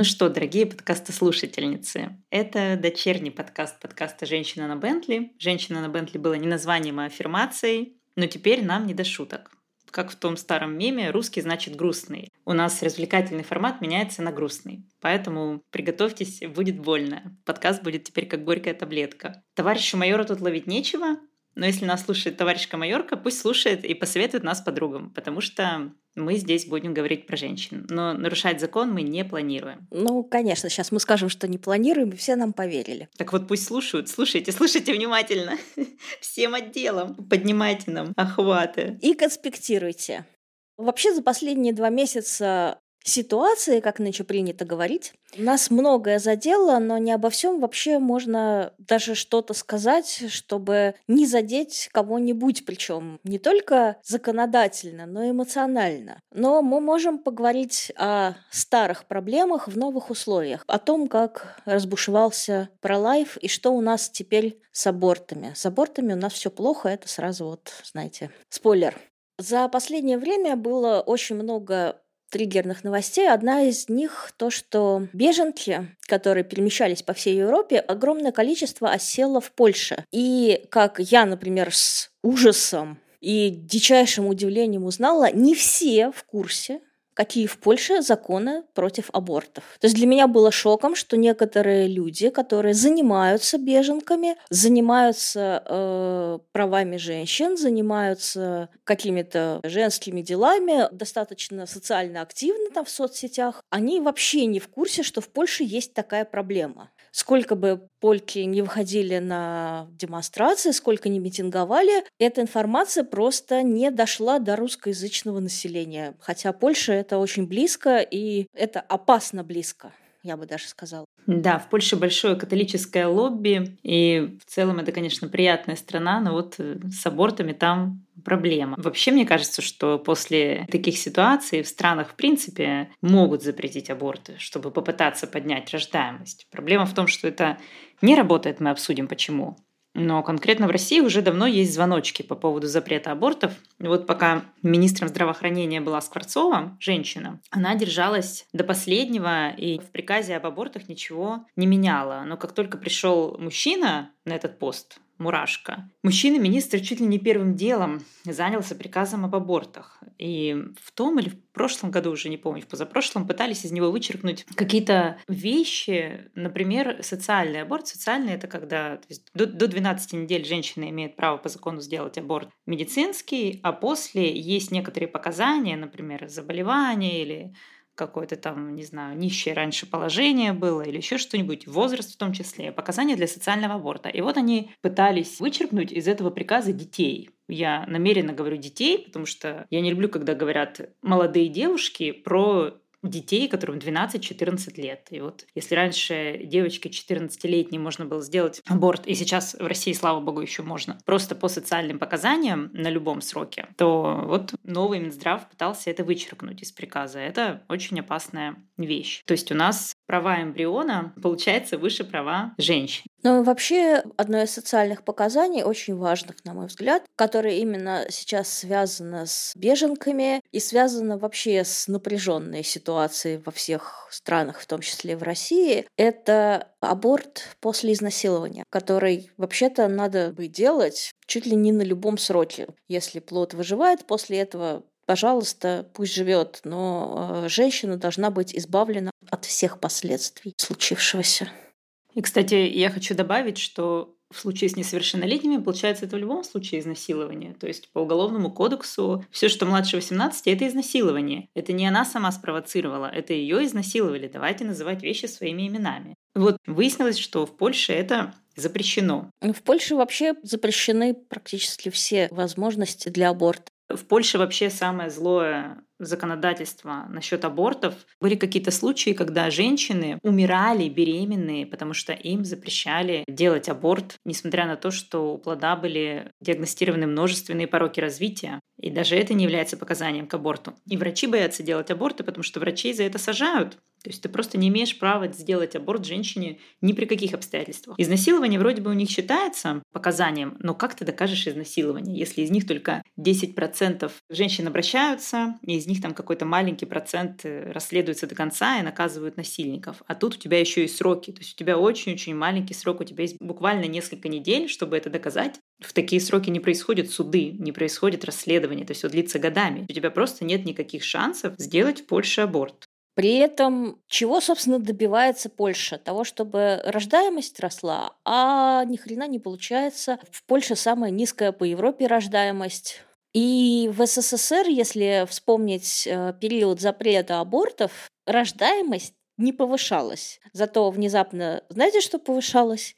Ну что, дорогие подкастослушательницы, это дочерний подкаст подкаста «Женщина на Бентли». «Женщина на Бентли» было не названием, а аффирмацией, но теперь нам не до шуток. Как в том старом меме, русский значит грустный. У нас развлекательный формат меняется на грустный. Поэтому приготовьтесь, будет больно. Подкаст будет теперь как горькая таблетка. Товарищу майора тут ловить нечего, но если нас слушает товарищка майорка, пусть слушает и посоветует нас подругам, потому что мы здесь будем говорить про женщин. Но нарушать закон мы не планируем. Ну, конечно, сейчас мы скажем, что не планируем, и все нам поверили. Так вот пусть слушают. Слушайте, слушайте внимательно. Всем отделом. Поднимайте нам охваты. И конспектируйте. Вообще за последние два месяца ситуации, как нынче принято говорить. Нас многое задело, но не обо всем вообще можно даже что-то сказать, чтобы не задеть кого-нибудь, причем не только законодательно, но и эмоционально. Но мы можем поговорить о старых проблемах в новых условиях, о том, как разбушевался пролайф и что у нас теперь с абортами. С абортами у нас все плохо, это сразу вот, знаете, спойлер. За последнее время было очень много триггерных новостей. Одна из них то, что беженки, которые перемещались по всей Европе, огромное количество осело в Польше. И как я, например, с ужасом и дичайшим удивлением узнала, не все в курсе, какие в Польше законы против абортов. То есть для меня было шоком, что некоторые люди, которые занимаются беженками, занимаются э, правами женщин, занимаются какими-то женскими делами, достаточно социально активны там в соцсетях, они вообще не в курсе, что в Польше есть такая проблема сколько бы польки не выходили на демонстрации, сколько не митинговали, эта информация просто не дошла до русскоязычного населения. Хотя Польша это очень близко, и это опасно близко я бы даже сказала. Да, в Польше большое католическое лобби, и в целом это, конечно, приятная страна, но вот э, с абортами там проблема. Вообще, мне кажется, что после таких ситуаций в странах, в принципе, могут запретить аборты, чтобы попытаться поднять рождаемость. Проблема в том, что это не работает, мы обсудим почему. Но конкретно в России уже давно есть звоночки по поводу запрета абортов. И вот пока министром здравоохранения была Скворцова, женщина, она держалась до последнего и в приказе об абортах ничего не меняла. Но как только пришел мужчина на этот пост, мурашка. Мужчина-министр чуть ли не первым делом занялся приказом об абортах. И в том или в прошлом году, уже не помню, в позапрошлом, пытались из него вычеркнуть какие-то вещи, например, социальный аборт. Социальный — это когда то есть, до, до 12 недель женщина имеет право по закону сделать аборт медицинский, а после есть некоторые показания, например, заболевания или какое-то там, не знаю, нищее раньше положение было или еще что-нибудь, возраст в том числе, показания для социального аборта. И вот они пытались вычеркнуть из этого приказа детей. Я намеренно говорю детей, потому что я не люблю, когда говорят молодые девушки про детей, которым 12-14 лет. И вот если раньше девочке 14-летней можно было сделать аборт, и сейчас в России, слава богу, еще можно, просто по социальным показаниям на любом сроке, то вот новый Минздрав пытался это вычеркнуть из приказа. Это очень опасная вещь. То есть у нас права эмбриона, получается, выше права женщин. Но вообще одно из социальных показаний, очень важных, на мой взгляд, которое именно сейчас связано с беженками и связано вообще с напряженной ситуацией во всех странах, в том числе в России, это аборт после изнасилования, который вообще-то надо бы делать чуть ли не на любом сроке. Если плод выживает после этого, пожалуйста, пусть живет, но э, женщина должна быть избавлена от всех последствий случившегося. И, кстати, я хочу добавить, что в случае с несовершеннолетними, получается, это в любом случае изнасилование. То есть по уголовному кодексу все, что младше 18, это изнасилование. Это не она сама спровоцировала, это ее изнасиловали. Давайте называть вещи своими именами. Вот выяснилось, что в Польше это запрещено. В Польше вообще запрещены практически все возможности для аборта. В Польше вообще самое злое законодательство насчет абортов. Были какие-то случаи, когда женщины умирали беременные, потому что им запрещали делать аборт, несмотря на то, что у плода были диагностированы множественные пороки развития. И даже это не является показанием к аборту. И врачи боятся делать аборты, потому что врачей за это сажают. То есть ты просто не имеешь права сделать аборт женщине ни при каких обстоятельствах. Изнасилование вроде бы у них считается показанием, но как ты докажешь изнасилование, если из них только 10% женщин обращаются, и из них там какой-то маленький процент э, расследуется до конца и наказывают насильников. А тут у тебя еще и сроки. То есть у тебя очень-очень маленький срок, у тебя есть буквально несколько недель, чтобы это доказать. В такие сроки не происходят суды, не происходит расследование, то есть это длится годами. У тебя просто нет никаких шансов сделать в Польше аборт. При этом, чего, собственно, добивается Польша? Того, чтобы рождаемость росла, а ни хрена не получается. В Польше самая низкая по Европе рождаемость. И в СССР, если вспомнить э, период запрета абортов, рождаемость не повышалась. Зато внезапно, знаете, что повышалось?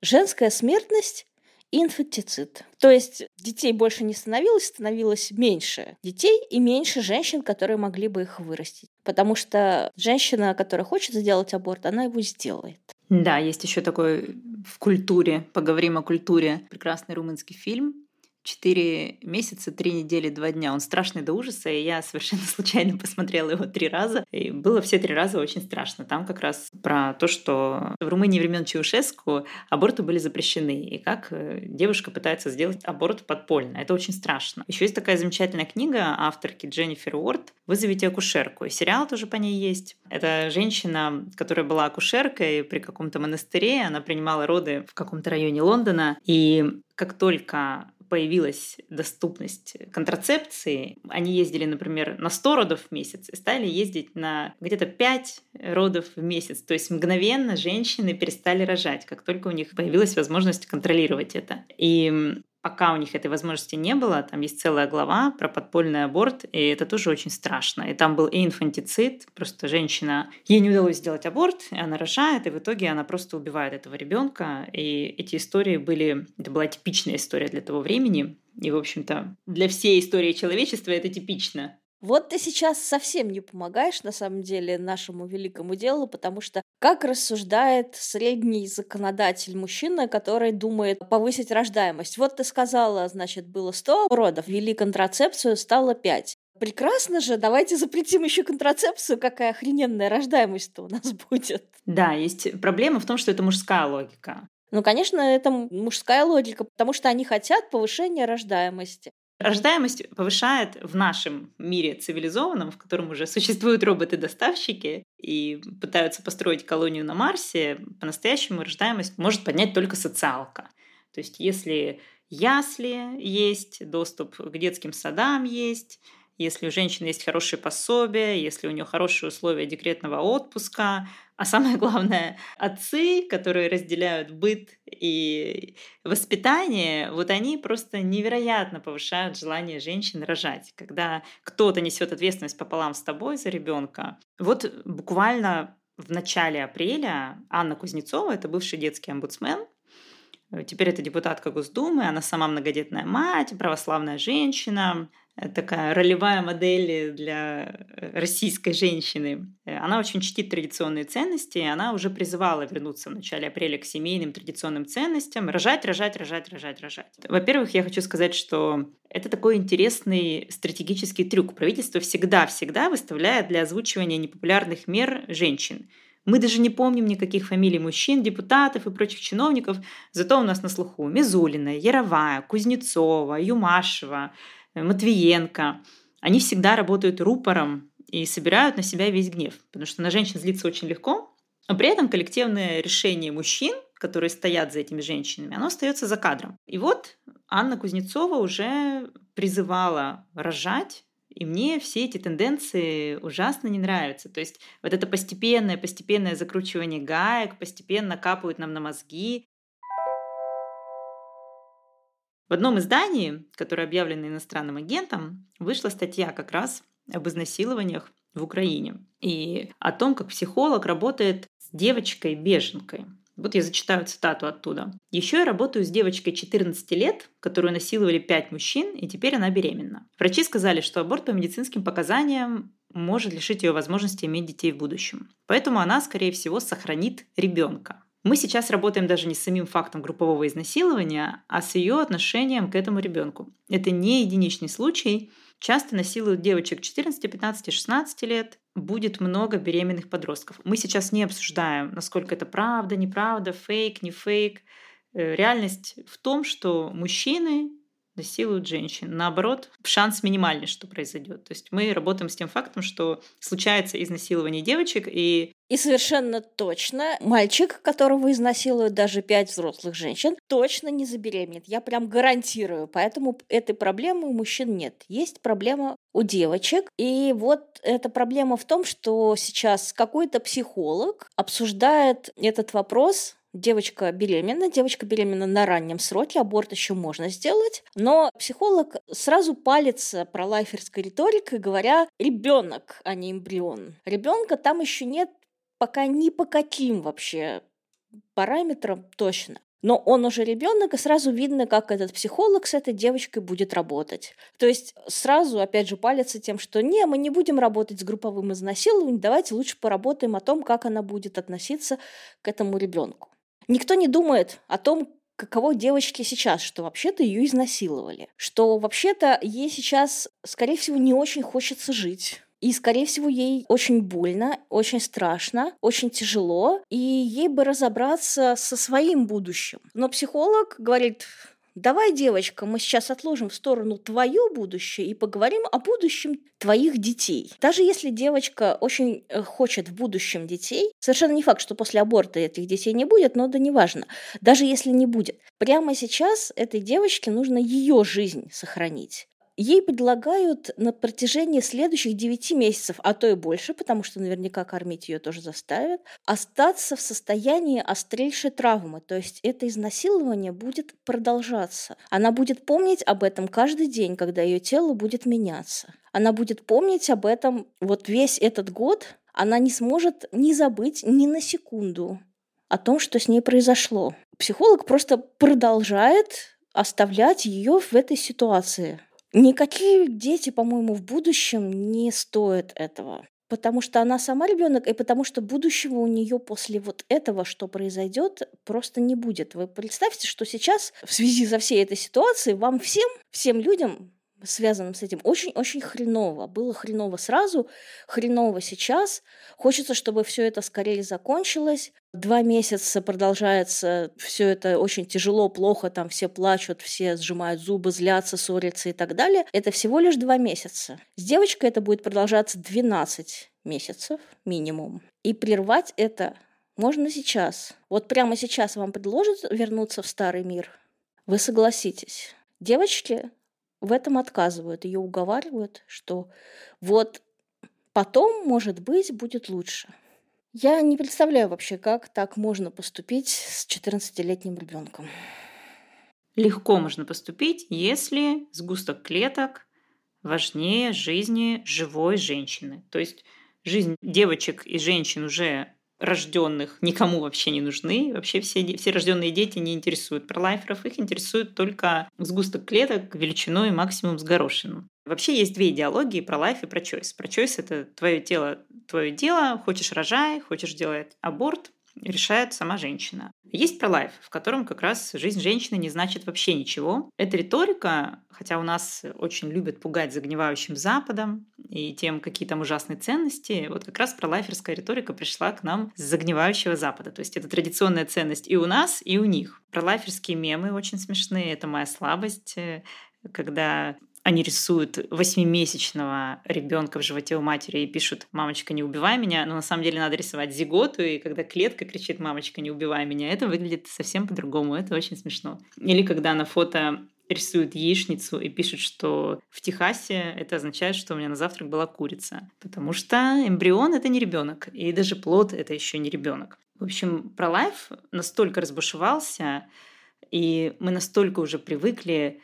Женская смертность инфантицид. То есть детей больше не становилось, становилось меньше детей и меньше женщин, которые могли бы их вырастить. Потому что женщина, которая хочет сделать аборт, она его сделает. Да, есть еще такой в культуре, поговорим о культуре, прекрасный румынский фильм Четыре месяца, три недели, два дня. Он страшный до ужаса, и я совершенно случайно посмотрела его три раза. И было все три раза очень страшно. Там как раз про то, что в Румынии времен Чаушеску аборты были запрещены, и как э, девушка пытается сделать аборт подпольно. Это очень страшно. Еще есть такая замечательная книга авторки Дженнифер Уорд «Вызовите акушерку». И сериал тоже по ней есть. Это женщина, которая была акушеркой при каком-то монастыре. Она принимала роды в каком-то районе Лондона. И как только появилась доступность контрацепции, они ездили, например, на 100 родов в месяц и стали ездить на где-то 5 родов в месяц. То есть мгновенно женщины перестали рожать, как только у них появилась возможность контролировать это. И пока у них этой возможности не было, там есть целая глава про подпольный аборт, и это тоже очень страшно. И там был и инфантицид, просто женщина, ей не удалось сделать аборт, и она рожает, и в итоге она просто убивает этого ребенка. И эти истории были, это была типичная история для того времени, и, в общем-то, для всей истории человечества это типично. Вот ты сейчас совсем не помогаешь, на самом деле, нашему великому делу, потому что как рассуждает средний законодатель мужчина, который думает повысить рождаемость? Вот ты сказала, значит, было 100 родов, ввели контрацепцию, стало 5. Прекрасно же, давайте запретим еще контрацепцию, какая охрененная рождаемость-то у нас будет. Да, есть проблема в том, что это мужская логика. Ну, конечно, это мужская логика, потому что они хотят повышения рождаемости. Рождаемость повышает в нашем мире цивилизованном, в котором уже существуют роботы-доставщики и пытаются построить колонию на Марсе, по-настоящему рождаемость может поднять только социалка. То есть если ясли есть, доступ к детским садам есть, если у женщины есть хорошие пособия, если у нее хорошие условия декретного отпуска, а самое главное, отцы, которые разделяют быт и воспитание, вот они просто невероятно повышают желание женщин рожать. Когда кто-то несет ответственность пополам с тобой за ребенка. Вот буквально в начале апреля Анна Кузнецова, это бывший детский омбудсмен, Теперь это депутатка Госдумы, она сама многодетная мать, православная женщина, такая ролевая модель для э, российской женщины. Э, она очень чтит традиционные ценности, и она уже призывала вернуться в начале апреля к семейным традиционным ценностям. Рожать, рожать, рожать, рожать, рожать. Во-первых, я хочу сказать, что это такой интересный стратегический трюк. Правительство всегда-всегда выставляет для озвучивания непопулярных мер женщин. Мы даже не помним никаких фамилий мужчин, депутатов и прочих чиновников, зато у нас на слуху Мизулина, Яровая, Кузнецова, Юмашева, Матвиенко, они всегда работают рупором и собирают на себя весь гнев, потому что на женщин злиться очень легко, но при этом коллективное решение мужчин, которые стоят за этими женщинами, оно остается за кадром. И вот Анна Кузнецова уже призывала рожать, и мне все эти тенденции ужасно не нравятся. То есть вот это постепенное, постепенное закручивание гаек, постепенно капают нам на мозги, в одном издании, которое объявлено иностранным агентом, вышла статья как раз об изнасилованиях в Украине и о том, как психолог работает с девочкой-беженкой. Вот я зачитаю цитату оттуда. Еще я работаю с девочкой 14 лет, которую насиловали 5 мужчин, и теперь она беременна. Врачи сказали, что аборт по медицинским показаниям может лишить ее возможности иметь детей в будущем. Поэтому она, скорее всего, сохранит ребенка. Мы сейчас работаем даже не с самим фактом группового изнасилования, а с ее отношением к этому ребенку. Это не единичный случай. часто насилуют девочек 14, 15, 16 лет, будет много беременных подростков. Мы сейчас не обсуждаем, насколько это правда, неправда, фейк, не фейк. Э, реальность в том, что мужчины насилуют женщин. Наоборот, шанс минимальный, что произойдет. То есть мы работаем с тем фактом, что случается изнасилование девочек, и и совершенно точно мальчик, которого изнасилуют даже пять взрослых женщин, точно не забеременеет. Я прям гарантирую. Поэтому этой проблемы у мужчин нет. Есть проблема у девочек. И вот эта проблема в том, что сейчас какой-то психолог обсуждает этот вопрос девочка беременна, девочка беременна на раннем сроке, аборт еще можно сделать, но психолог сразу палится про лайферской риторикой, говоря ребенок, а не эмбрион. Ребенка там еще нет пока ни по каким вообще параметрам точно. Но он уже ребенок, и сразу видно, как этот психолог с этой девочкой будет работать. То есть сразу, опять же, палится тем, что не, мы не будем работать с групповым изнасилованием, давайте лучше поработаем о том, как она будет относиться к этому ребенку. Никто не думает о том, каково девочке сейчас, что вообще-то ее изнасиловали, что вообще-то ей сейчас, скорее всего, не очень хочется жить. И, скорее всего, ей очень больно, очень страшно, очень тяжело, и ей бы разобраться со своим будущим. Но психолог говорит, Давай, девочка, мы сейчас отложим в сторону твое будущее и поговорим о будущем твоих детей. Даже если девочка очень э, хочет в будущем детей, совершенно не факт, что после аборта этих детей не будет, но да неважно. Даже если не будет. Прямо сейчас этой девочке нужно ее жизнь сохранить ей предлагают на протяжении следующих 9 месяцев, а то и больше, потому что наверняка кормить ее тоже заставят, остаться в состоянии острейшей травмы. То есть это изнасилование будет продолжаться. Она будет помнить об этом каждый день, когда ее тело будет меняться. Она будет помнить об этом вот весь этот год. Она не сможет ни забыть ни на секунду о том, что с ней произошло. Психолог просто продолжает оставлять ее в этой ситуации. Никакие дети, по-моему, в будущем не стоят этого. Потому что она сама ребенок, и потому что будущего у нее после вот этого, что произойдет, просто не будет. Вы представьте, что сейчас в связи со всей этой ситуацией вам всем, всем людям связанным с этим, очень-очень хреново. Было хреново сразу, хреново сейчас. Хочется, чтобы все это скорее закончилось. Два месяца продолжается все это очень тяжело, плохо, там все плачут, все сжимают зубы, злятся, ссорятся и так далее. Это всего лишь два месяца. С девочкой это будет продолжаться 12 месяцев минимум. И прервать это можно сейчас. Вот прямо сейчас вам предложат вернуться в старый мир. Вы согласитесь. Девочки в этом отказывают, ее уговаривают, что вот потом, может быть, будет лучше. Я не представляю вообще, как так можно поступить с 14-летним ребенком. Легко можно поступить, если сгусток клеток важнее жизни живой женщины. То есть жизнь девочек и женщин уже рожденных никому вообще не нужны. Вообще все, все рожденные дети не интересуют про лайферов, их интересует только сгусток клеток величиной максимум с горошину. Вообще есть две идеологии про лайф и про чойс. Про чойс — это твое тело, твое дело, хочешь рожай, хочешь делать аборт, решает сама женщина. Есть про лайф, в котором как раз жизнь женщины не значит вообще ничего. Эта риторика, хотя у нас очень любят пугать загнивающим Западом и тем, какие там ужасные ценности, вот как раз про лайферская риторика пришла к нам с загнивающего Запада. То есть это традиционная ценность и у нас, и у них. Про лайферские мемы очень смешные, это моя слабость, э, когда они рисуют восьмимесячного ребенка в животе у матери и пишут «мамочка, не убивай меня», но на самом деле надо рисовать зиготу, и когда клетка кричит «мамочка, не убивай меня», это выглядит совсем по-другому, это очень смешно. Или когда на фото рисуют яичницу и пишут, что в Техасе это означает, что у меня на завтрак была курица. Потому что эмбрион — это не ребенок, и даже плод — это еще не ребенок. В общем, про лайф настолько разбушевался, и мы настолько уже привыкли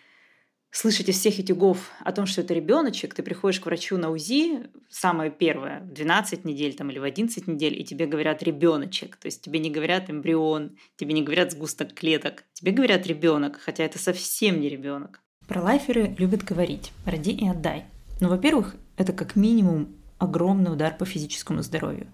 слышать из всех этюгов о том, что это ребеночек, ты приходишь к врачу на УЗИ, самое первое, в 12 недель там, или в 11 недель, и тебе говорят ребеночек. То есть тебе не говорят эмбрион, тебе не говорят сгусток клеток, тебе говорят ребенок, хотя это совсем не ребенок. Про лайферы любят говорить «роди и отдай». Ну, во-первых, это как минимум огромный удар по физическому здоровью.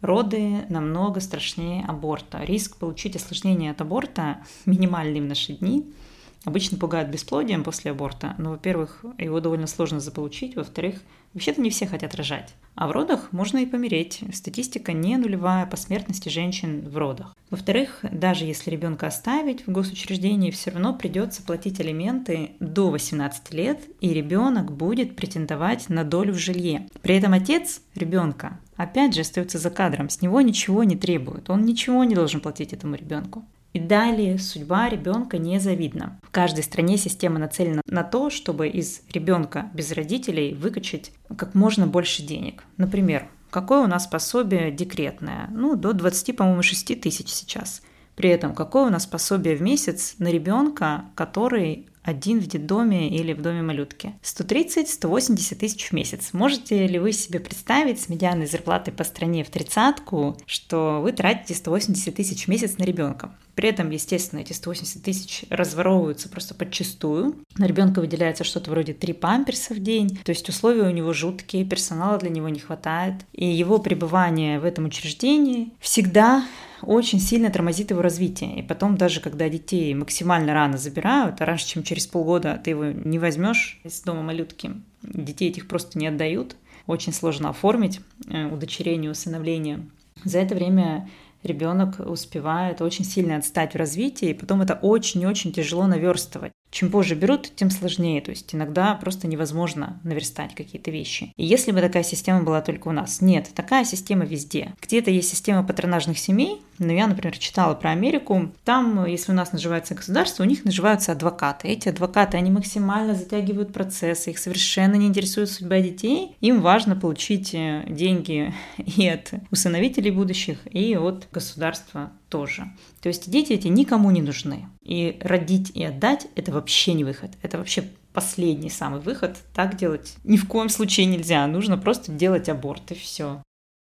Роды намного страшнее аборта. Риск получить осложнение от аборта минимальный в наши дни – обычно пугают бесплодием после аборта. Но, во-первых, его довольно сложно заполучить. Во-вторых, вообще-то не все хотят рожать. А в родах можно и помереть. Статистика не нулевая по смертности женщин в родах. Во-вторых, даже если ребенка оставить в госучреждении, все равно придется платить алименты до 18 лет, и ребенок будет претендовать на долю в жилье. При этом отец ребенка опять же остается за кадром, с него ничего не требуют, он ничего не должен платить этому ребенку. И далее судьба ребенка незавидна. В каждой стране система нацелена на то, чтобы из ребенка без родителей выкачать как можно больше денег. Например, какое у нас пособие декретное? Ну, до 20, по-моему, 6 тысяч сейчас. При этом какое у нас пособие в месяц на ребенка, который один в детдоме или в доме малютки. 130-180 тысяч в месяц. Можете ли вы себе представить с медианной зарплатой по стране в тридцатку, что вы тратите 180 тысяч в месяц на ребенка? При этом, естественно, эти 180 тысяч разворовываются просто подчастую. На ребенка выделяется что-то вроде 3 памперса в день. То есть условия у него жуткие, персонала для него не хватает. И его пребывание в этом учреждении всегда очень сильно тормозит его развитие. И потом даже когда детей максимально рано забирают, а раньше, чем через полгода ты его не возьмешь из дома малютки, детей этих просто не отдают, очень сложно оформить э, удочерение, усыновление. За это время ребенок успевает очень сильно отстать в развитии, и потом это очень-очень тяжело наверстывать. Чем позже берут, тем сложнее. То есть иногда просто невозможно наверстать какие-то вещи. И если бы такая система была только у нас, нет, такая система везде. Где-то есть система патронажных семей, но я, например, читала про Америку. Там, если у нас наживается государство, у них наживаются адвокаты. Эти адвокаты, они максимально затягивают процессы, их совершенно не интересует судьба детей. Им важно получить э, деньги и от усыновителей будущих, и от государства тоже. То есть дети эти никому не нужны. И родить и отдать – это вообще не выход. Это вообще последний самый выход. Так делать ни в коем случае нельзя. Нужно просто делать аборт и все.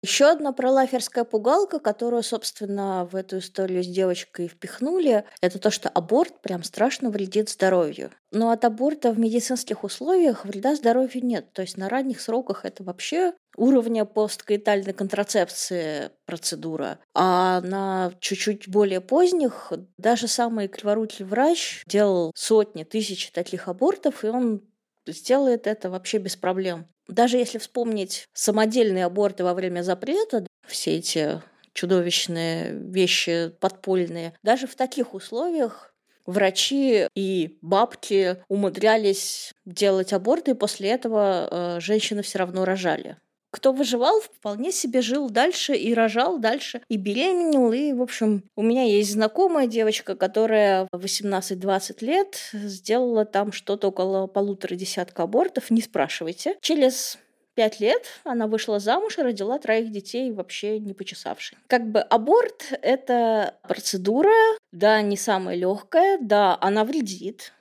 Еще одна пролаферская пугалка, которую, собственно, в эту историю с девочкой впихнули, это то, что аборт прям страшно вредит здоровью. Но от аборта в медицинских условиях вреда здоровью нет. То есть на ранних сроках это вообще уровня посткоитальной контрацепции процедура. А на чуть-чуть более поздних даже самый криворукий врач делал сотни, тысячи таких абортов, и он сделает это вообще без проблем. Даже если вспомнить самодельные аборты во время запрета, все эти чудовищные вещи подпольные, даже в таких условиях врачи и бабки умудрялись делать аборты, и после этого э, женщины все равно рожали кто выживал, вполне себе жил дальше и рожал дальше, и беременел. И, в общем, у меня есть знакомая девочка, которая в 18-20 лет сделала там что-то около полутора десятка абортов, не спрашивайте. Через пять лет она вышла замуж и родила троих детей, вообще не почесавши. Как бы аборт — это процедура, да, не самая легкая, да, она вредит,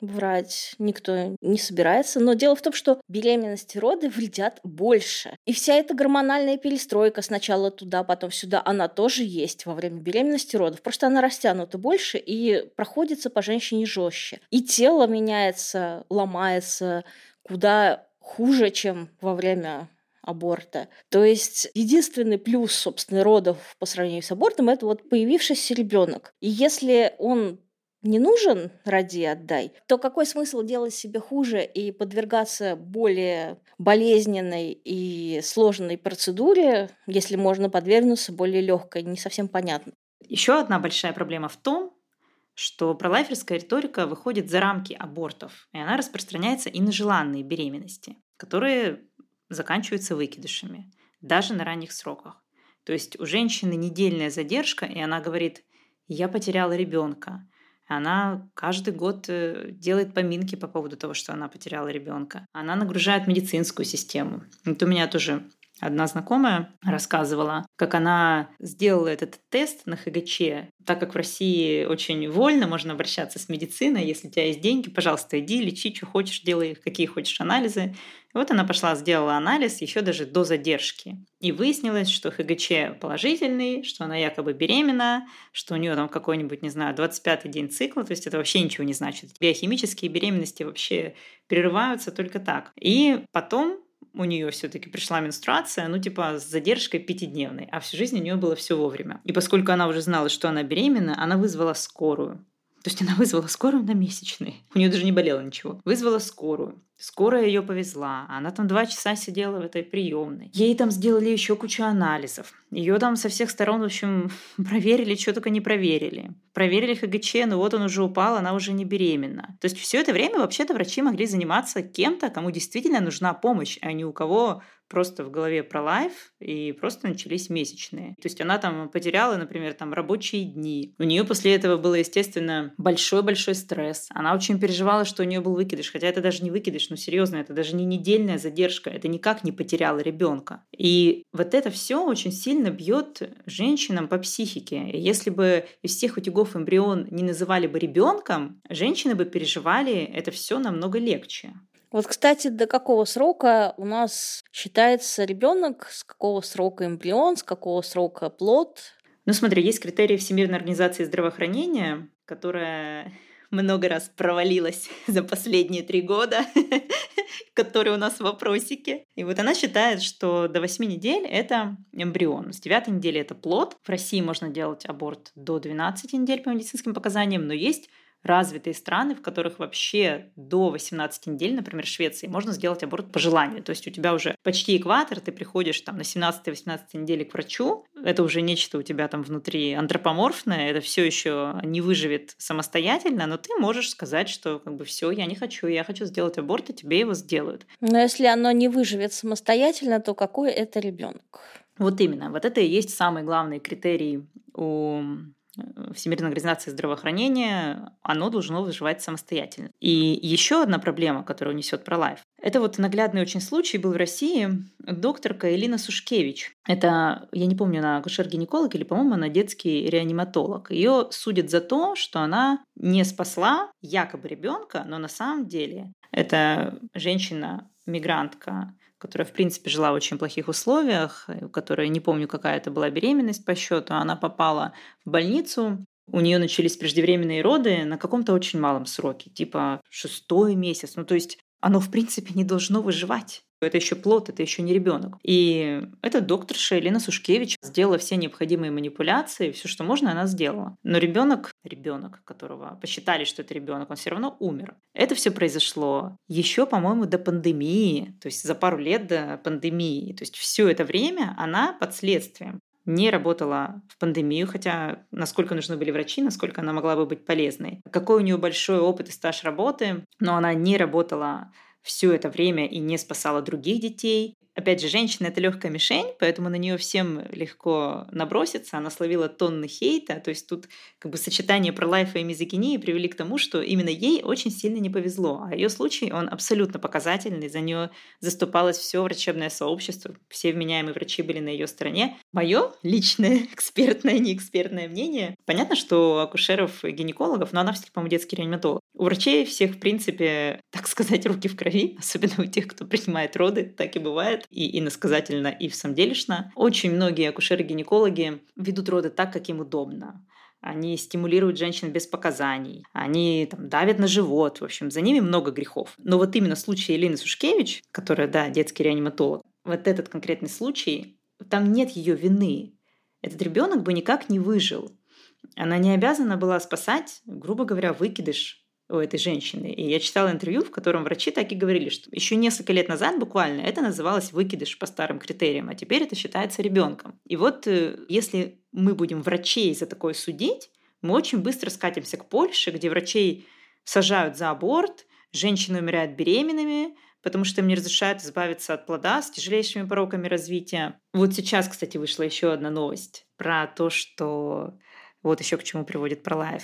врать никто не собирается. Но дело в том, что беременности роды вредят больше. И вся эта гормональная перестройка сначала туда, потом сюда, она тоже есть во время беременности родов. Просто она растянута больше и проходится по женщине жестче. И тело меняется, ломается куда хуже, чем во время аборта. То есть единственный плюс, собственно, родов по сравнению с абортом – это вот появившийся ребенок. И если он не нужен, ради отдай, то какой смысл делать себе хуже и подвергаться более болезненной и сложной процедуре, если можно подвергнуться более легкой, не совсем понятно. Еще одна большая проблема в том, что пролайферская риторика выходит за рамки абортов, и она распространяется и на желанные беременности, которые заканчиваются выкидышами, даже на ранних сроках. То есть у женщины недельная задержка, и она говорит, я потеряла ребенка, она каждый год э, делает поминки по поводу того, что она потеряла ребенка. Она нагружает медицинскую систему. Вот у меня тоже Одна знакомая рассказывала, как она сделала этот тест на ХГЧ, так как в России очень вольно можно обращаться с медициной, если у тебя есть деньги, пожалуйста, иди, лечи, что хочешь, делай, какие хочешь анализы. И вот она пошла, сделала анализ еще даже до задержки. И выяснилось, что ХГЧ положительный, что она якобы беременна, что у нее там какой-нибудь, не знаю, 25-й день цикла, то есть это вообще ничего не значит. Биохимические беременности вообще прерываются только так. И потом у нее все-таки пришла менструация, ну, типа, с задержкой пятидневной, а всю жизнь у нее было все вовремя. И поскольку она уже знала, что она беременна, она вызвала скорую. То есть она вызвала скорую на месячные. У нее даже не болело ничего. Вызвала скорую. Скорая ее повезла. Она там два часа сидела в этой приемной. Ей там сделали еще кучу анализов. Ее там со всех сторон, в общем, проверили, что только не проверили. Проверили ХГЧ, но вот он уже упал, она уже не беременна. То есть все это время вообще-то врачи могли заниматься кем-то, кому действительно нужна помощь, а не у кого просто в голове про лайф, и просто начались месячные. То есть она там потеряла, например, там рабочие дни. У нее после этого было, естественно, большой-большой стресс. Она очень переживала, что у нее был выкидыш, хотя это даже не выкидыш, ну серьезно, это даже не недельная задержка, это никак не потеряла ребенка. И вот это все очень сильно бьет женщинам по психике. И если бы из всех утюгов эмбрион не называли бы ребенком, женщины бы переживали это все намного легче. Вот, кстати, до какого срока у нас считается ребенок, с какого срока эмбрион, с какого срока плод? Ну смотри, есть критерии Всемирной организации здравоохранения, которая много раз провалилась за последние три года, которые у нас в вопросике. И вот она считает, что до 8 недель это эмбрион, с 9 недели это плод. В России можно делать аборт до 12 недель по медицинским показаниям, но есть развитые страны, в которых вообще до 18 недель, например, в Швеции, можно сделать аборт по желанию. То есть у тебя уже почти экватор, ты приходишь там на 17-18 неделе к врачу, это уже нечто у тебя там внутри антропоморфное, это все еще не выживет самостоятельно, но ты можешь сказать, что как бы все, я не хочу, я хочу сделать аборт, и тебе его сделают. Но если оно не выживет самостоятельно, то какой это ребенок? Вот именно. Вот это и есть самый главный критерий у Всемирной организации здравоохранения, оно должно выживать самостоятельно. И еще одна проблема, которую несет ProLife, это вот наглядный очень случай был в России. Докторка Элина Сушкевич. Это, я не помню, она акушер-гинеколог или, по-моему, она детский реаниматолог. Ее судят за то, что она не спасла якобы ребенка, но на самом деле это женщина-мигрантка, которая, в принципе, жила в очень плохих условиях, у которой, не помню, какая это была беременность по счету, она попала в больницу, у нее начались преждевременные роды на каком-то очень малом сроке, типа шестой месяц. Ну, то есть оно, в принципе, не должно выживать. Это еще плод, это еще не ребенок. И эта докторша Елена Сушкевич сделала все необходимые манипуляции, все, что можно, она сделала. Но ребенок, ребенок, которого посчитали, что это ребенок, он все равно умер. Это все произошло еще, по-моему, до пандемии, то есть за пару лет до пандемии. То есть все это время она под следствием не работала в пандемию, хотя насколько нужны были врачи, насколько она могла бы быть полезной. Какой у нее большой опыт и стаж работы, но она не работала все это время и не спасала других детей. Опять же, женщина — это легкая мишень, поэтому на нее всем легко наброситься. Она словила тонны хейта. То есть тут как бы сочетание про лайфа и мизогинии привели к тому, что именно ей очень сильно не повезло. А ее случай, он абсолютно показательный. За нее заступалось все врачебное сообщество. Все вменяемые врачи были на ее стороне. Мое личное экспертное, неэкспертное мнение. Понятно, что акушеров и гинекологов, но она все-таки, по-моему, детский реаниматолог. У врачей всех, в принципе, так сказать, руки в крови, особенно у тех, кто принимает роды, так и бывает и иносказательно, и в самделишно. Очень многие акушеры-гинекологи ведут роды так, как им удобно. Они стимулируют женщин без показаний, они там, давят на живот, в общем, за ними много грехов. Но вот именно случай Елены Сушкевич, которая, да, детский реаниматолог, вот этот конкретный случай, там нет ее вины. Этот ребенок бы никак не выжил. Она не обязана была спасать, грубо говоря, выкидыш у этой женщины. И я читала интервью, в котором врачи так и говорили, что еще несколько лет назад буквально это называлось выкидыш по старым критериям, а теперь это считается ребенком. И вот э, если мы будем врачей за такое судить, мы очень быстро скатимся к Польше, где врачей сажают за аборт, женщины умирают беременными, потому что им не разрешают избавиться от плода с тяжелейшими пороками развития. Вот сейчас, кстати, вышла еще одна новость про то, что вот еще к чему приводит ProLife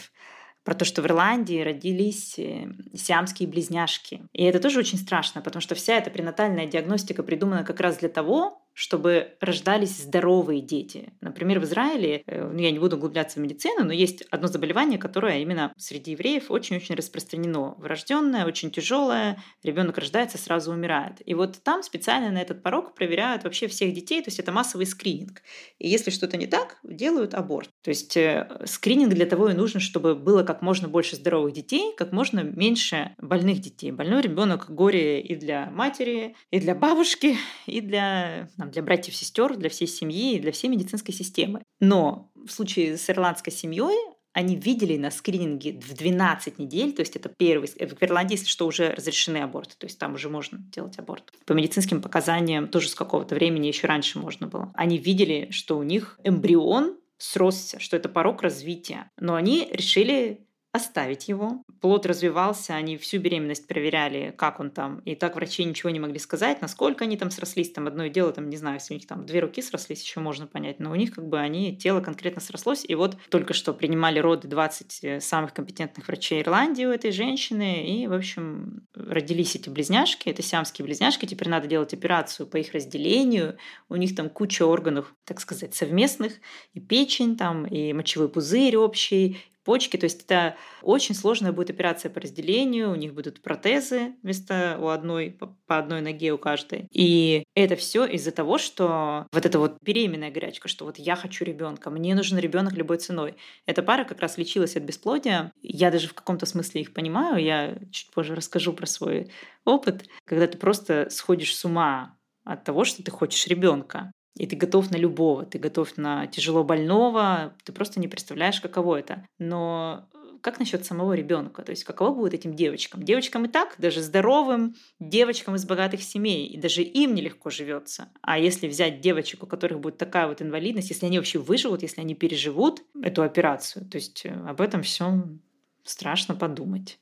про то, что в Ирландии родились э, сиамские близняшки. И это тоже очень страшно, потому что вся эта пренатальная диагностика придумана как раз для того, чтобы рождались здоровые дети. Например, в Израиле, э, ну, я не буду углубляться в медицину, но есть одно заболевание, которое именно среди евреев очень-очень распространено. Врожденное, очень тяжелое, ребенок рождается, сразу умирает. И вот там специально на этот порог проверяют вообще всех детей, то есть это массовый скрининг. И если что-то не так, делают аборт. То есть э, скрининг для того и нужен, чтобы было как можно больше здоровых детей, как можно меньше больных детей. Больной ребенок горе и для матери, и для бабушки, и для для братьев-сестер, для всей семьи и для всей медицинской системы. Но в случае с ирландской семьей они видели на скрининге в 12 недель, то есть это первый, в Ирландии, если что, уже разрешены аборты, то есть там уже можно делать аборт. По медицинским показаниям тоже с какого-то времени еще раньше можно было. Они видели, что у них эмбрион сросся, что это порог развития. Но они решили оставить его. Плод развивался, они всю беременность проверяли, как он там. И так врачи ничего не могли сказать, насколько они там срослись. Там одно дело, там, не знаю, если у них там две руки срослись, еще можно понять. Но у них как бы они, тело конкретно срослось. И вот только что принимали роды 20 э, самых компетентных врачей Ирландии у этой женщины. И, в общем, родились эти близняшки. Это сиамские близняшки. Теперь надо делать операцию по их разделению. У них там куча органов, так сказать, совместных. И печень там, и мочевой пузырь общий, почки. То есть это очень сложная будет операция по разделению, у них будут протезы вместо у одной, по одной ноге у каждой. И это все из-за того, что вот эта вот беременная горячка, что вот я хочу ребенка, мне нужен ребенок любой ценой. Эта пара как раз лечилась от бесплодия. Я даже в каком-то смысле их понимаю, я чуть позже расскажу про свой опыт, когда ты просто сходишь с ума от того, что ты хочешь ребенка. И ты готов на любого, ты готов на тяжело больного, ты просто не представляешь, каково это. Но э, как насчет самого ребенка? То есть каково будет этим девочкам? Девочкам и так, даже здоровым девочкам из богатых семей, и даже им нелегко живется. А если взять девочек, у которых будет такая вот инвалидность, если они вообще выживут, если они переживут эту операцию, то есть э, об этом всем страшно подумать.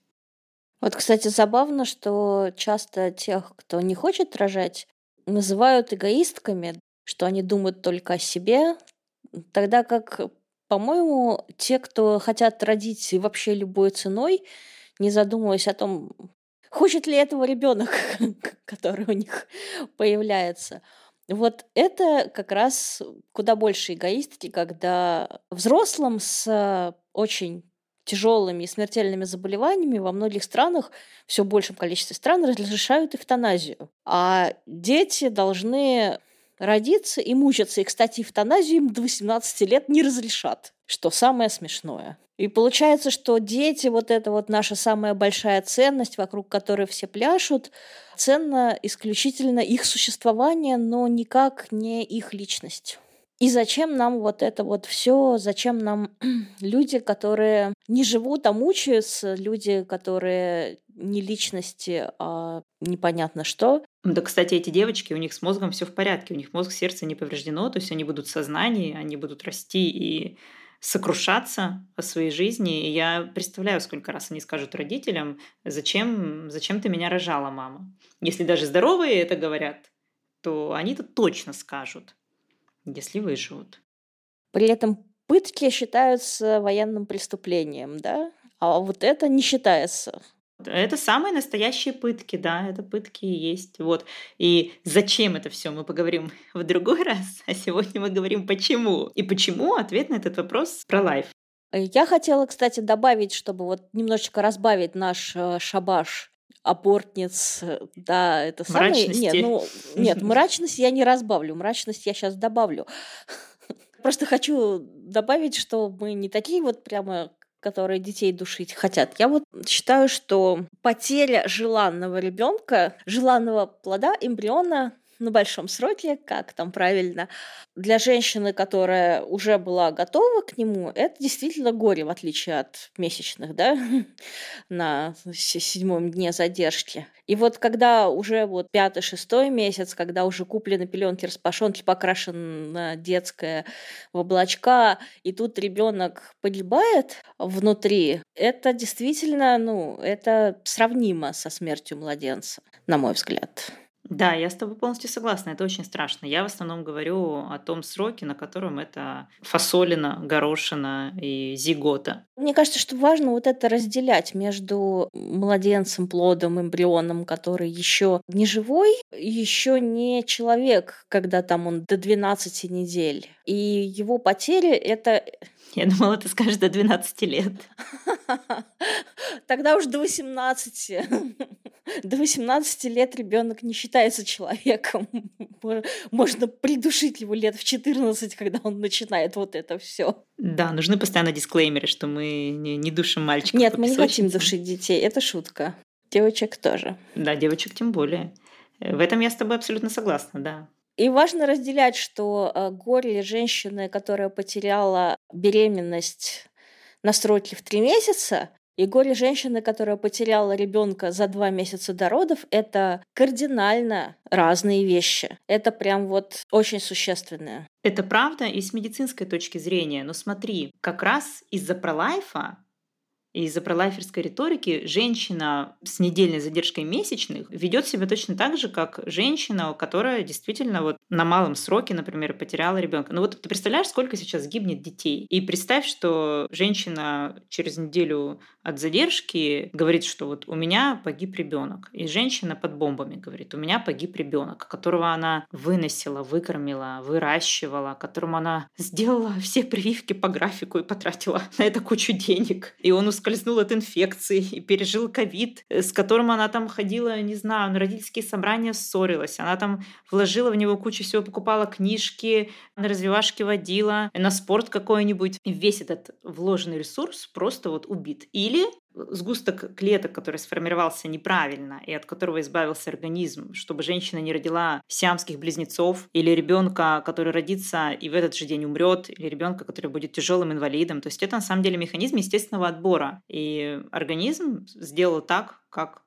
Вот, кстати, забавно, что часто тех, кто не хочет рожать, называют эгоистками, что они думают только о себе, тогда как, по-моему, те, кто хотят родить вообще любой ценой, не задумываясь о том, хочет ли этого ребенок, который у них появляется. Вот это как раз куда больше эгоистки, когда взрослым с очень тяжелыми и смертельными заболеваниями во многих странах, все большем количестве стран разрешают эвтаназию. А дети должны родиться и мучиться. И, кстати, эвтаназию им до 18 лет не разрешат, что самое смешное. И получается, что дети, вот это вот наша самая большая ценность, вокруг которой все пляшут, ценно исключительно их существование, но никак не их личность. И зачем нам вот это вот все? Зачем нам люди, которые не живут, а мучаются, люди, которые не личности, а непонятно что? Да, кстати, эти девочки, у них с мозгом все в порядке, у них мозг, сердце не повреждено, то есть они будут в сознании, они будут расти и сокрушаться о своей жизни. И я представляю, сколько раз они скажут родителям, зачем, зачем ты меня рожала, мама. Если даже здоровые это говорят, то они-то точно скажут если выживут. При этом пытки считаются военным преступлением, да? А вот это не считается. Это самые настоящие пытки, да, это пытки и есть. Вот. И зачем это все, мы поговорим в другой раз, а сегодня мы говорим почему. И почему ответ на этот вопрос про лайф. Я хотела, кстати, добавить, чтобы вот немножечко разбавить наш э, шабаш апортниц, да, это самое... Нет, ну, нет, мрачность я не разбавлю, мрачность я сейчас добавлю. Просто хочу добавить, что мы не такие вот прямо которые детей душить хотят. Я вот считаю, что потеря желанного ребенка, желанного плода, эмбриона на большом сроке, как там правильно, для женщины, которая уже была готова к нему, это действительно горе, в отличие от месячных, да, на седьмом дне задержки. И вот когда уже вот пятый-шестой месяц, когда уже куплены пеленки, распашонки, покрашен на детское в облачка, и тут ребенок погибает внутри, это действительно, ну, это сравнимо со смертью младенца, на мой взгляд. Да, я с тобой полностью согласна. Это очень страшно. Я в основном говорю о том сроке, на котором это фасолина, горошина и зигота. Мне кажется, что важно вот это разделять между младенцем, плодом, эмбрионом, который еще не живой, еще не человек, когда там он до 12 недель. И его потери — это я думала, ты скажешь до 12 лет. Тогда уж до 18. До 18 лет ребенок не считается человеком. Можно придушить его лет в 14, когда он начинает вот это все. Да, нужны постоянно дисклеймеры, что мы не, не душим мальчиков. Нет, мы не хотим душить детей. Это шутка. Девочек тоже. Да, девочек тем более. В этом я с тобой абсолютно согласна, да. И важно разделять, что э, горе женщины, которая потеряла беременность на стройке в три месяца, и горе женщины, которая потеряла ребенка за два месяца до родов, это кардинально разные вещи. Это прям вот очень существенное. Это правда и с медицинской точки зрения. Но смотри, как раз из-за пролайфа из-за пролайферской риторики женщина с недельной задержкой месячных ведет себя точно так же, как женщина, которая действительно вот на малом сроке, например, потеряла ребенка. Ну вот ты представляешь, сколько сейчас гибнет детей? И представь, что женщина через неделю от задержки говорит, что вот у меня погиб ребенок. И женщина под бомбами говорит, у меня погиб ребенок, которого она выносила, выкормила, выращивала, которому она сделала все прививки по графику и потратила на это кучу денег. И он ускользнул от инфекции и пережил ковид, э, с которым она там ходила, не знаю, на родительские собрания ссорилась. Она там вложила в него кучу всего, покупала книжки, на развивашки водила, на спорт какой-нибудь. И весь этот вложенный ресурс просто вот убит. Или сгусток клеток, который сформировался неправильно и от которого избавился организм, чтобы женщина не родила сиамских близнецов или ребенка, который родится и в этот же день умрет, или ребенка, который будет тяжелым инвалидом. То есть это на самом деле механизм естественного отбора. И организм сделал так, как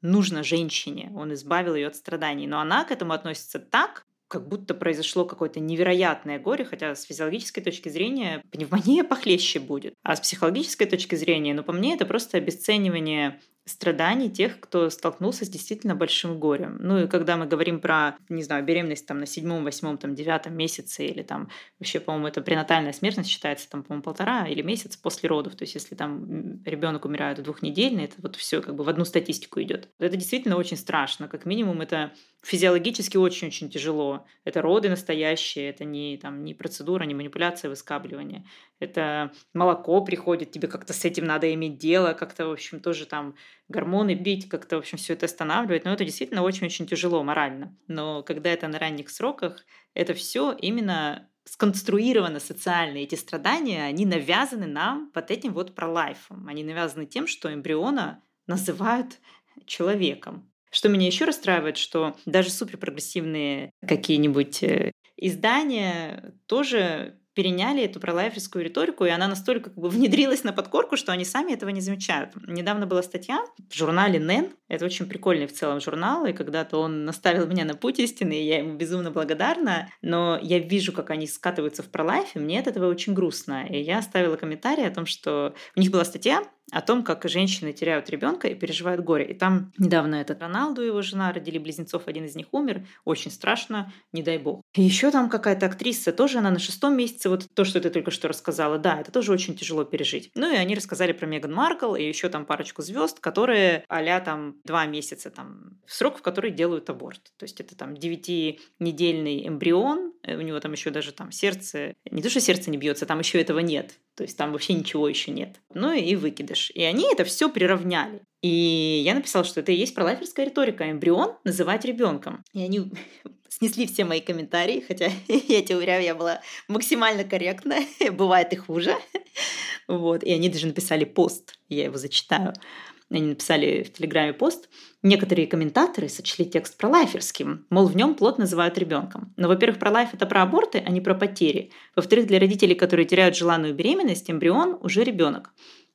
нужно женщине. Он избавил ее от страданий. Но она к этому относится так, как будто произошло какое-то невероятное горе, хотя с физиологической точки зрения пневмония похлеще будет. А с психологической точки зрения, ну, по мне, это просто обесценивание страданий тех, кто столкнулся с действительно большим горем. Ну и когда мы говорим про, не знаю, беременность там на седьмом, восьмом, там девятом месяце или там вообще, по-моему, это пренатальная смертность считается там, по-моему, полтора или месяц после родов. То есть если там ребенок умирает двухнедельный, это вот все как бы в одну статистику идет. Это действительно очень страшно. Как минимум это физиологически очень-очень тяжело. Это роды настоящие, это не, там, не процедура, не манипуляция, выскабливание. Это молоко приходит, тебе как-то с этим надо иметь дело, как-то, в общем, тоже там гормоны бить, как-то, в общем, все это останавливать. Но это действительно очень-очень тяжело морально. Но когда это на ранних сроках, это все именно сконструировано социально. Эти страдания, они навязаны нам вот этим вот пролайфом. Они навязаны тем, что эмбриона называют человеком. Что меня еще расстраивает, что даже суперпрогрессивные какие-нибудь э, издания тоже переняли эту пролайферскую риторику, и она настолько как бы внедрилась на подкорку, что они сами этого не замечают. Недавно была статья в журнале «Нэн». Это очень прикольный в целом журнал, и когда-то он наставил меня на путь истины, и я ему безумно благодарна, но я вижу, как они скатываются в пролайф, и мне от этого очень грустно. И я оставила комментарий о том, что у них была статья о том, как женщины теряют ребенка и переживают горе. И там недавно этот Роналду и его жена родили близнецов, один из них умер. Очень страшно, не дай бог. Еще там какая-то актриса, тоже она на шестом месяце, вот то, что ты только что рассказала, да, это тоже очень тяжело пережить. Ну и они рассказали про Меган Маркл и еще там парочку звезд, которые а там два месяца там срок, в который делают аборт. То есть это там девятинедельный эмбрион, э, у него там еще даже там сердце, не то, что сердце не бьется, там еще этого нет. То есть там вообще ничего еще нет. Ну и выкидыш. И они это все приравняли. И я написала, что это и есть пролайферская риторика. Эмбрион называть ребенком. И они снесли все мои комментарии, хотя я тебе уверяю, я была максимально корректна. Бывает и хуже. Вот. И они даже написали пост. Я его зачитаю. Они написали в Телеграме пост. Некоторые комментаторы сочли текст про лайферским, мол, в нем плод называют ребенком. Но, во-первых, про лайф это про аборты, а не про потери. Во-вторых, для родителей, которые теряют желанную беременность, эмбрион уже ребенок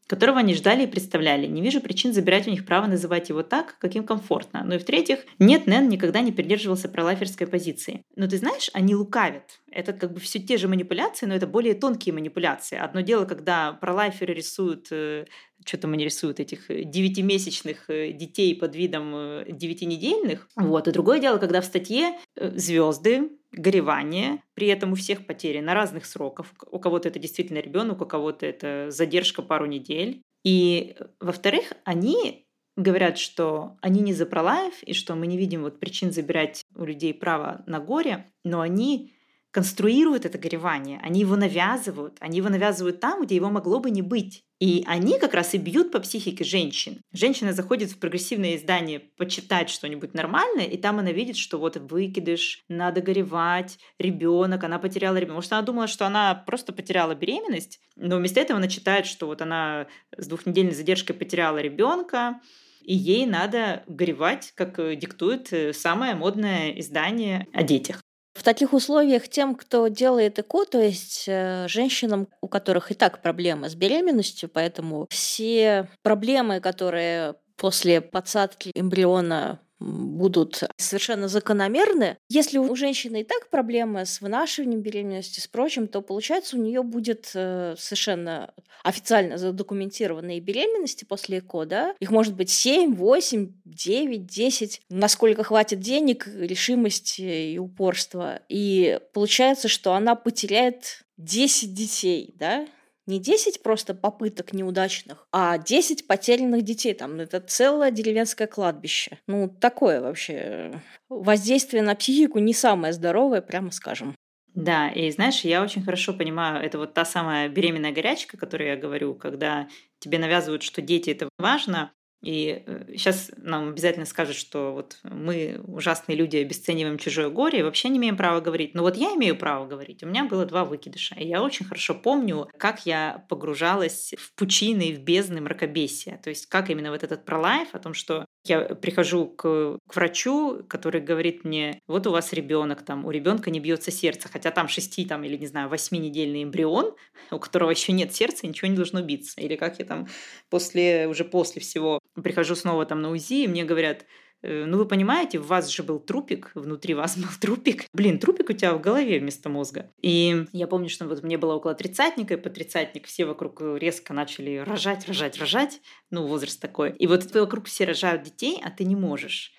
которого они ждали и представляли. Не вижу причин забирать у них право называть его так, каким комфортно. Ну и в-третьих, нет, Нэн никогда не придерживался пролайферской позиции. Но ты знаешь, они лукавят. Это как бы все те же манипуляции, но это более тонкие манипуляции. Одно дело, когда пролайферы рисуют э, что там они рисуют, этих э, девятимесячных э, детей под видом э, девятинедельных. Вот. И другое дело, когда в статье звезды, горевание, при этом у всех потери на разных сроках. У кого-то это действительно ребенок, у кого-то это задержка пару недель. И, во-вторых, они говорят, что они не за пролайф, и что мы не видим вот причин забирать у людей право на горе, но они конструируют это горевание, они его навязывают, они его навязывают там, где его могло бы не быть. И они как раз и бьют по психике женщин. Женщина заходит в прогрессивное издание почитать что-нибудь нормальное, и там она видит, что вот выкидыш, надо горевать, ребенок, она потеряла ребенка. Может, она думала, что она просто потеряла беременность, но вместо этого она читает, что вот она с двухнедельной задержкой потеряла ребенка, и ей надо горевать, как диктует самое модное издание о детях. В таких условиях тем, кто делает ЭКО, то есть э, женщинам, у которых и так проблемы с беременностью, поэтому все проблемы, которые после подсадки эмбриона будут совершенно закономерны. Если у женщины и так проблемы с вынашиванием беременности, с прочим, то получается у нее будет э, совершенно официально задокументированные беременности после ЭКО, да? Их может быть 7, 8, 9, 10, насколько хватит денег, решимости и упорства. И получается, что она потеряет 10 детей, да? Не 10 просто попыток неудачных, а 10 потерянных детей. Там это целое деревенское кладбище. Ну, такое вообще э, воздействие на психику не самое здоровое, прямо скажем. Да, и знаешь, я очень хорошо понимаю, это вот та самая беременная горячка, о которой я говорю, когда тебе навязывают, что дети это важно, и сейчас э, нам обязательно скажут, что вот мы, ужасные люди, обесцениваем чужое горе и вообще не имеем права говорить. Но вот я имею право говорить. У меня было два выкидыша. И я очень хорошо помню, как я погружалась в пучины, в бездны мракобесия. То есть как именно вот этот пролайф о том, что я прихожу к, к врачу, который говорит мне, вот у вас ребенок, там, у ребенка не бьется сердце, хотя там шести там, или, не знаю, восьминедельный эмбрион, у которого еще нет сердца, ничего не должно биться. Или как я там после, уже после всего прихожу снова там на УЗИ, и мне говорят, «Э, ну, вы понимаете, в вас же был трупик, внутри вас был трупик. Блин, трупик у тебя в голове вместо мозга. И я помню, что вот мне было около тридцатника, и по тридцатник все вокруг резко начали рожать, рожать, рожать. Ну, возраст такой. И вот вокруг все рожают детей, а ты не можешь.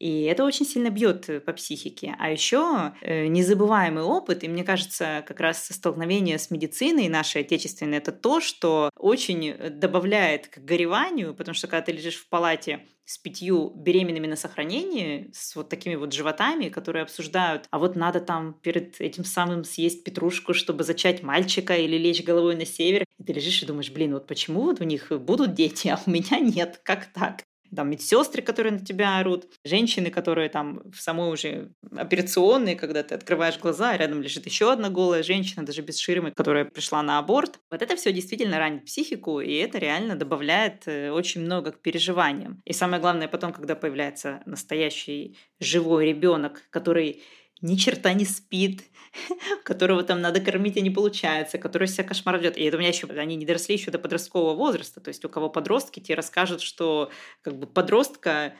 И это очень сильно бьет э, по психике. А еще э, незабываемый опыт, и мне кажется, как раз столкновение с медициной нашей отечественной, это то, что очень добавляет к гореванию, потому что когда ты лежишь в палате с пятью беременными на сохранении, с вот такими вот животами, которые обсуждают, а вот надо там перед этим самым съесть петрушку, чтобы зачать мальчика или лечь головой на север. И ты лежишь и думаешь, блин, вот почему вот у них будут дети, а у меня нет, как так? Там медсестры, которые на тебя орут, женщины, которые там в самой уже операционной, когда ты открываешь глаза, рядом лежит еще одна голая женщина, даже без ширмы, которая пришла на аборт. Вот это все действительно ранит психику, и это реально добавляет э, очень много к переживаниям. И самое главное потом, когда появляется настоящий живой ребенок, который ни черта не спит, которого там надо кормить, а не получается, который себя кошмар ведет. И это у меня еще, они не доросли еще до подросткового возраста. То есть у кого подростки, те расскажут, что как бы подростка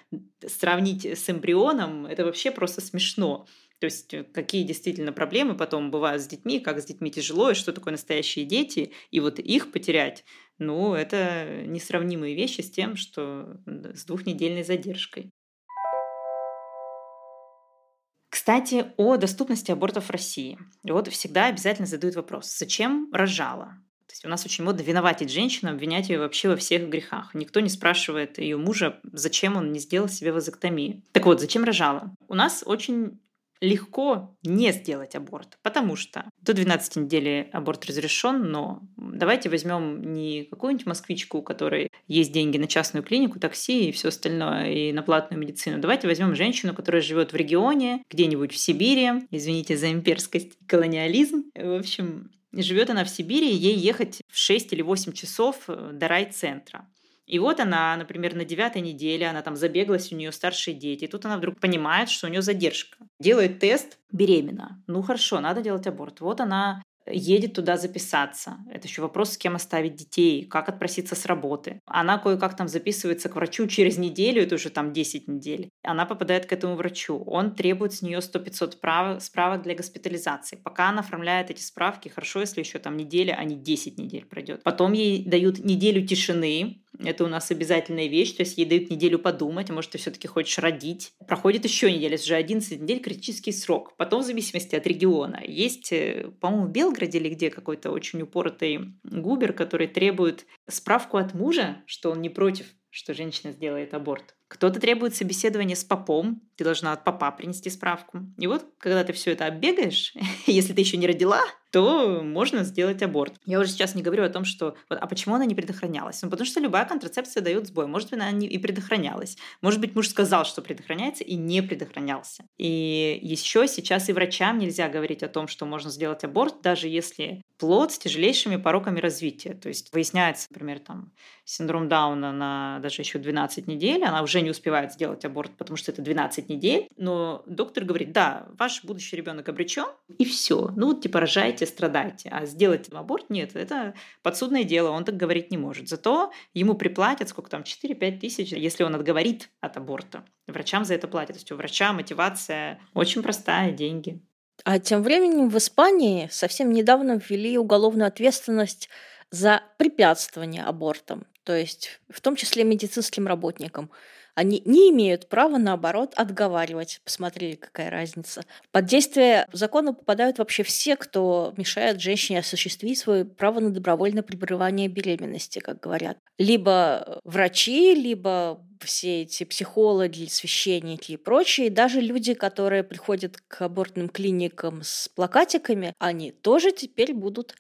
сравнить с эмбрионом, это вообще просто смешно. То есть э, какие действительно проблемы потом бывают с детьми, как с детьми тяжело, и что такое настоящие дети, и вот их потерять, ну, это несравнимые вещи с тем, что с двухнедельной задержкой. Кстати, о доступности абортов в России. Вот всегда обязательно задают вопрос, зачем рожала? То есть у нас очень модно виноватить женщину, обвинять ее вообще во всех грехах. Никто не спрашивает ее мужа, зачем он не сделал себе вазоктомию. Так вот, зачем рожала? У нас очень легко не сделать аборт, потому что до 12 недели аборт разрешен, но давайте возьмем не какую-нибудь москвичку, у которой есть деньги на частную клинику, такси и все остальное, и на платную медицину. Давайте возьмем женщину, которая живет в регионе, где-нибудь в Сибири, извините за имперскость, колониализм. В общем, живет она в Сибири, ей ехать в 6 или 8 часов до райцентра. И вот она, например, на девятой неделе, она там забегалась, у нее старшие дети, и тут она вдруг понимает, что у нее задержка. Делает тест, беременна. Ну хорошо, надо делать аборт. Вот она едет туда записаться. Это еще вопрос, с кем оставить детей, как отпроситься с работы. Она кое-как там записывается к врачу через неделю, это уже там 10 недель. Она попадает к этому врачу. Он требует с нее 100-500 справок, справок для госпитализации. Пока она оформляет эти справки, хорошо, если еще там неделя, а не 10 недель пройдет. Потом ей дают неделю тишины, это у нас обязательная вещь, то есть ей дают неделю подумать, а может, ты все-таки хочешь родить. Проходит еще неделя, уже 11 недель критический срок. Потом, в зависимости от региона, есть, э, по-моему, в Белграде или где какой-то очень упоротый губер, который требует справку от мужа, что он не против, что женщина сделает аборт. Кто-то требует собеседования с попом, ты должна от папа принести справку. И вот, когда ты все это оббегаешь, если ты еще не родила, то можно сделать аборт. Я уже сейчас не говорю о том, что... Вот, а почему она не предохранялась? Ну, потому что любая контрацепция дает сбой. Может быть, она не и предохранялась. Может быть, муж сказал, что предохраняется, и не предохранялся. И еще сейчас и врачам нельзя говорить о том, что можно сделать аборт, даже если плод с тяжелейшими пороками развития. То есть выясняется, например, там синдром Дауна на даже еще 12 недель, она уже не успевает сделать аборт, потому что это 12 недель, но доктор говорит, да, ваш будущий ребенок обречен, и все. Ну, вот, типа, рожайте, страдайте. А сделать аборт нет, это подсудное дело, он так говорить не может. Зато ему приплатят, сколько там, 4-5 тысяч, если он отговорит от аборта. Врачам за это платят. То есть у врача мотивация очень простая, деньги. А тем временем в Испании совсем недавно ввели уголовную ответственность за препятствование абортам, то есть в том числе медицинским работникам. Они не имеют права, наоборот, отговаривать. Посмотрели, какая разница. Под действие закона попадают вообще все, кто мешает женщине осуществить свое право на добровольное прерывание беременности, как говорят. Либо врачи, либо все эти психологи, священники и прочие, даже люди, которые приходят к абортным клиникам с плакатиками, они тоже теперь будут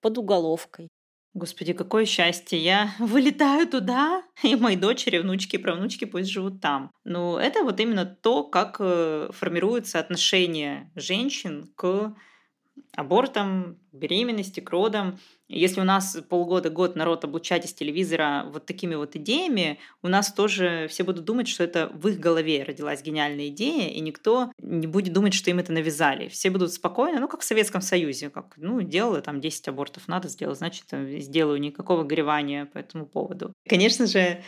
под уголовкой. Господи, какое счастье! Я вылетаю туда, и мои дочери, внучки правнучки пусть живут там. Ну, это вот именно то, как э, формируется отношение женщин к абортам, беременности, к родам. Если у нас полгода, год народ облучать из телевизора вот такими вот идеями, у нас тоже все будут думать, что это в их голове родилась гениальная идея, и никто не будет думать, что им это навязали. Все будут спокойно, ну, как в Советском Союзе, как, ну, делала там 10 абортов, надо сделать, значит, сделаю, никакого горевания по этому поводу. Конечно же,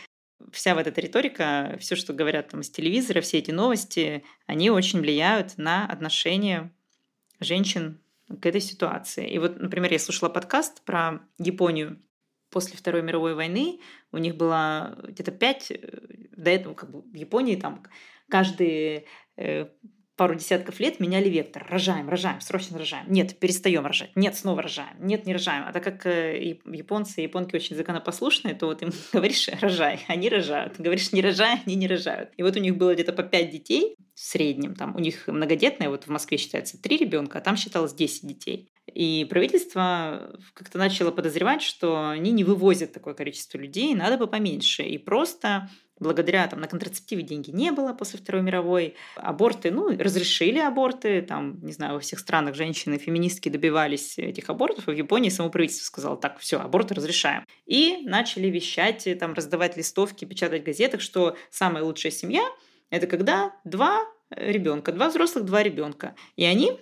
вся вот эта риторика, все, что говорят там с телевизора, все эти новости, они очень влияют на отношения женщин к этой ситуации. И вот, например, я слушала подкаст про Японию после Второй мировой войны. У них было где-то пять, э, до этого как бы в Японии там каждые э, пару десятков лет меняли вектор. Рожаем, рожаем, срочно рожаем. Нет, перестаем рожать. Нет, снова рожаем. Нет, не рожаем. А так как э, японцы и японки очень законопослушные, то вот им говоришь рожай, они рожают. Говоришь не рожай, они не рожают. И вот у них было где-то по пять детей в среднем. Там у них многодетная, вот в Москве считается три ребенка, а там считалось 10 детей. И правительство как-то начало подозревать, что они не вывозят такое количество людей, надо бы поменьше. И просто благодаря там, на контрацептиве деньги не было после Второй мировой. Аборты, ну, разрешили аборты. Там, не знаю, во всех странах женщины, феминистки добивались этих абортов. И в Японии само правительство сказало, так, все, аборты разрешаем. И начали вещать, там, раздавать листовки, печатать в газетах, что самая лучшая семья – это когда два ребенка, два взрослых, два ребенка. И они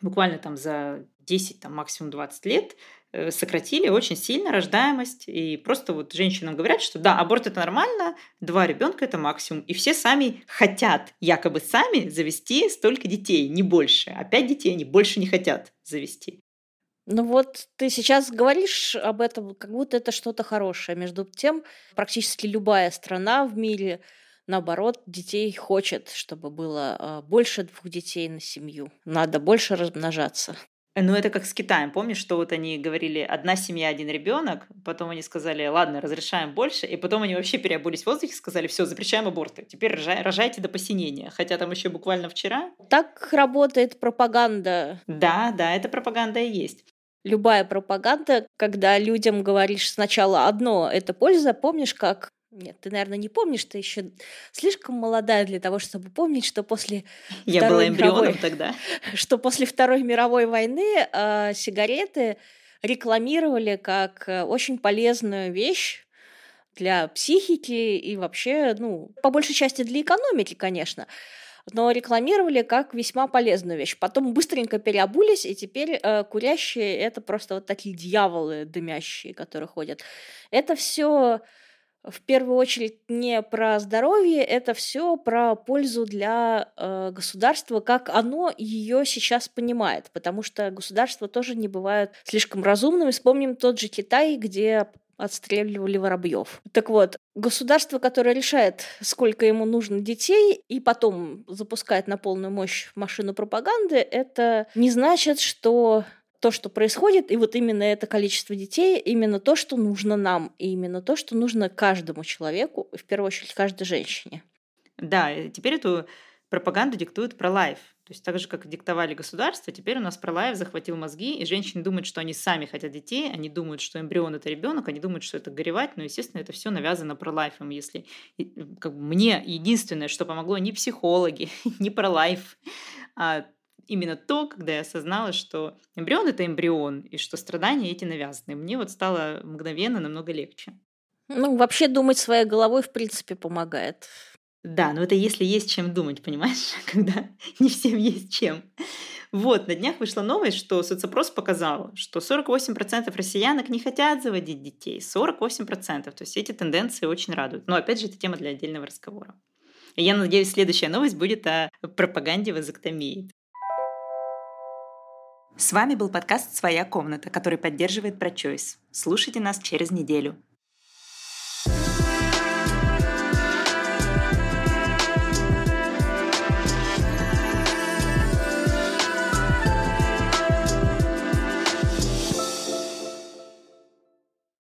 буквально там за 10, там, максимум 20 лет Э, сократили очень сильно рождаемость. И просто вот женщинам говорят, что да, аборт это нормально, два ребенка это максимум. И все сами хотят, якобы сами, завести столько детей, не больше. А детей они больше не хотят завести. Ну вот ты сейчас говоришь об этом, как будто это что-то хорошее. Между тем, практически любая страна в мире, наоборот, детей хочет, чтобы было а, больше двух детей на семью. Надо больше размножаться. Ну, это как с Китаем. Помнишь, что вот они говорили одна семья, один ребенок, потом они сказали, ладно, разрешаем больше, и потом они вообще переобулись в воздухе, сказали, все, запрещаем аборты, теперь рожай, рожайте до посинения. Хотя там еще буквально вчера. Так работает пропаганда. Да, да, это пропаганда и есть любая пропаганда, когда людям говоришь сначала одно, это польза, помнишь, как нет, ты, наверное, не помнишь, ты еще слишком молодая для того, чтобы помнить, что после Я Второй была эмбрионом мировой, тогда. Что после Второй мировой войны э, сигареты рекламировали как э, очень полезную вещь для психики и вообще, ну, по большей части для экономики, конечно но рекламировали как весьма полезную вещь. Потом быстренько переобулись, и теперь э, курящие это просто вот такие дьяволы дымящие, которые ходят. Это все в первую очередь не про здоровье, это все про пользу для э, государства, как оно ее сейчас понимает, потому что государства тоже не бывают слишком разумными. Вспомним тот же Китай, где отстреливали воробьев. Так вот, государство, которое решает, сколько ему нужно детей, и потом запускает на полную мощь машину пропаганды, это не значит, что то, что происходит, и вот именно это количество детей, именно то, что нужно нам, и именно то, что нужно каждому человеку, в первую очередь каждой женщине. Да, теперь эту пропаганду диктует про лайф. То есть так же, как диктовали государство, теперь у нас пролайф захватил мозги, и женщины думают, что они сами хотят детей, они думают, что эмбрион это ребенок, они думают, что это горевать, но, естественно, это все навязано пролайфом. Если как бы, мне единственное, что помогло, не психологи, не пролайф, а именно то, когда я осознала, что эмбрион — это эмбрион, и что страдания эти навязаны. Мне вот стало мгновенно намного легче. Ну, вообще думать своей головой, в принципе, помогает. Да, но это если есть чем думать, понимаешь? Когда не всем есть чем. Вот, на днях вышла новость, что соцопрос показал, что 48% россиянок не хотят заводить детей. 48%. То есть эти тенденции очень радуют. Но опять же, это тема для отдельного разговора. И я надеюсь, следующая новость будет о пропаганде вазоктомии. С вами был подкаст «Своя комната», который поддерживает ProChoice. Слушайте нас через неделю.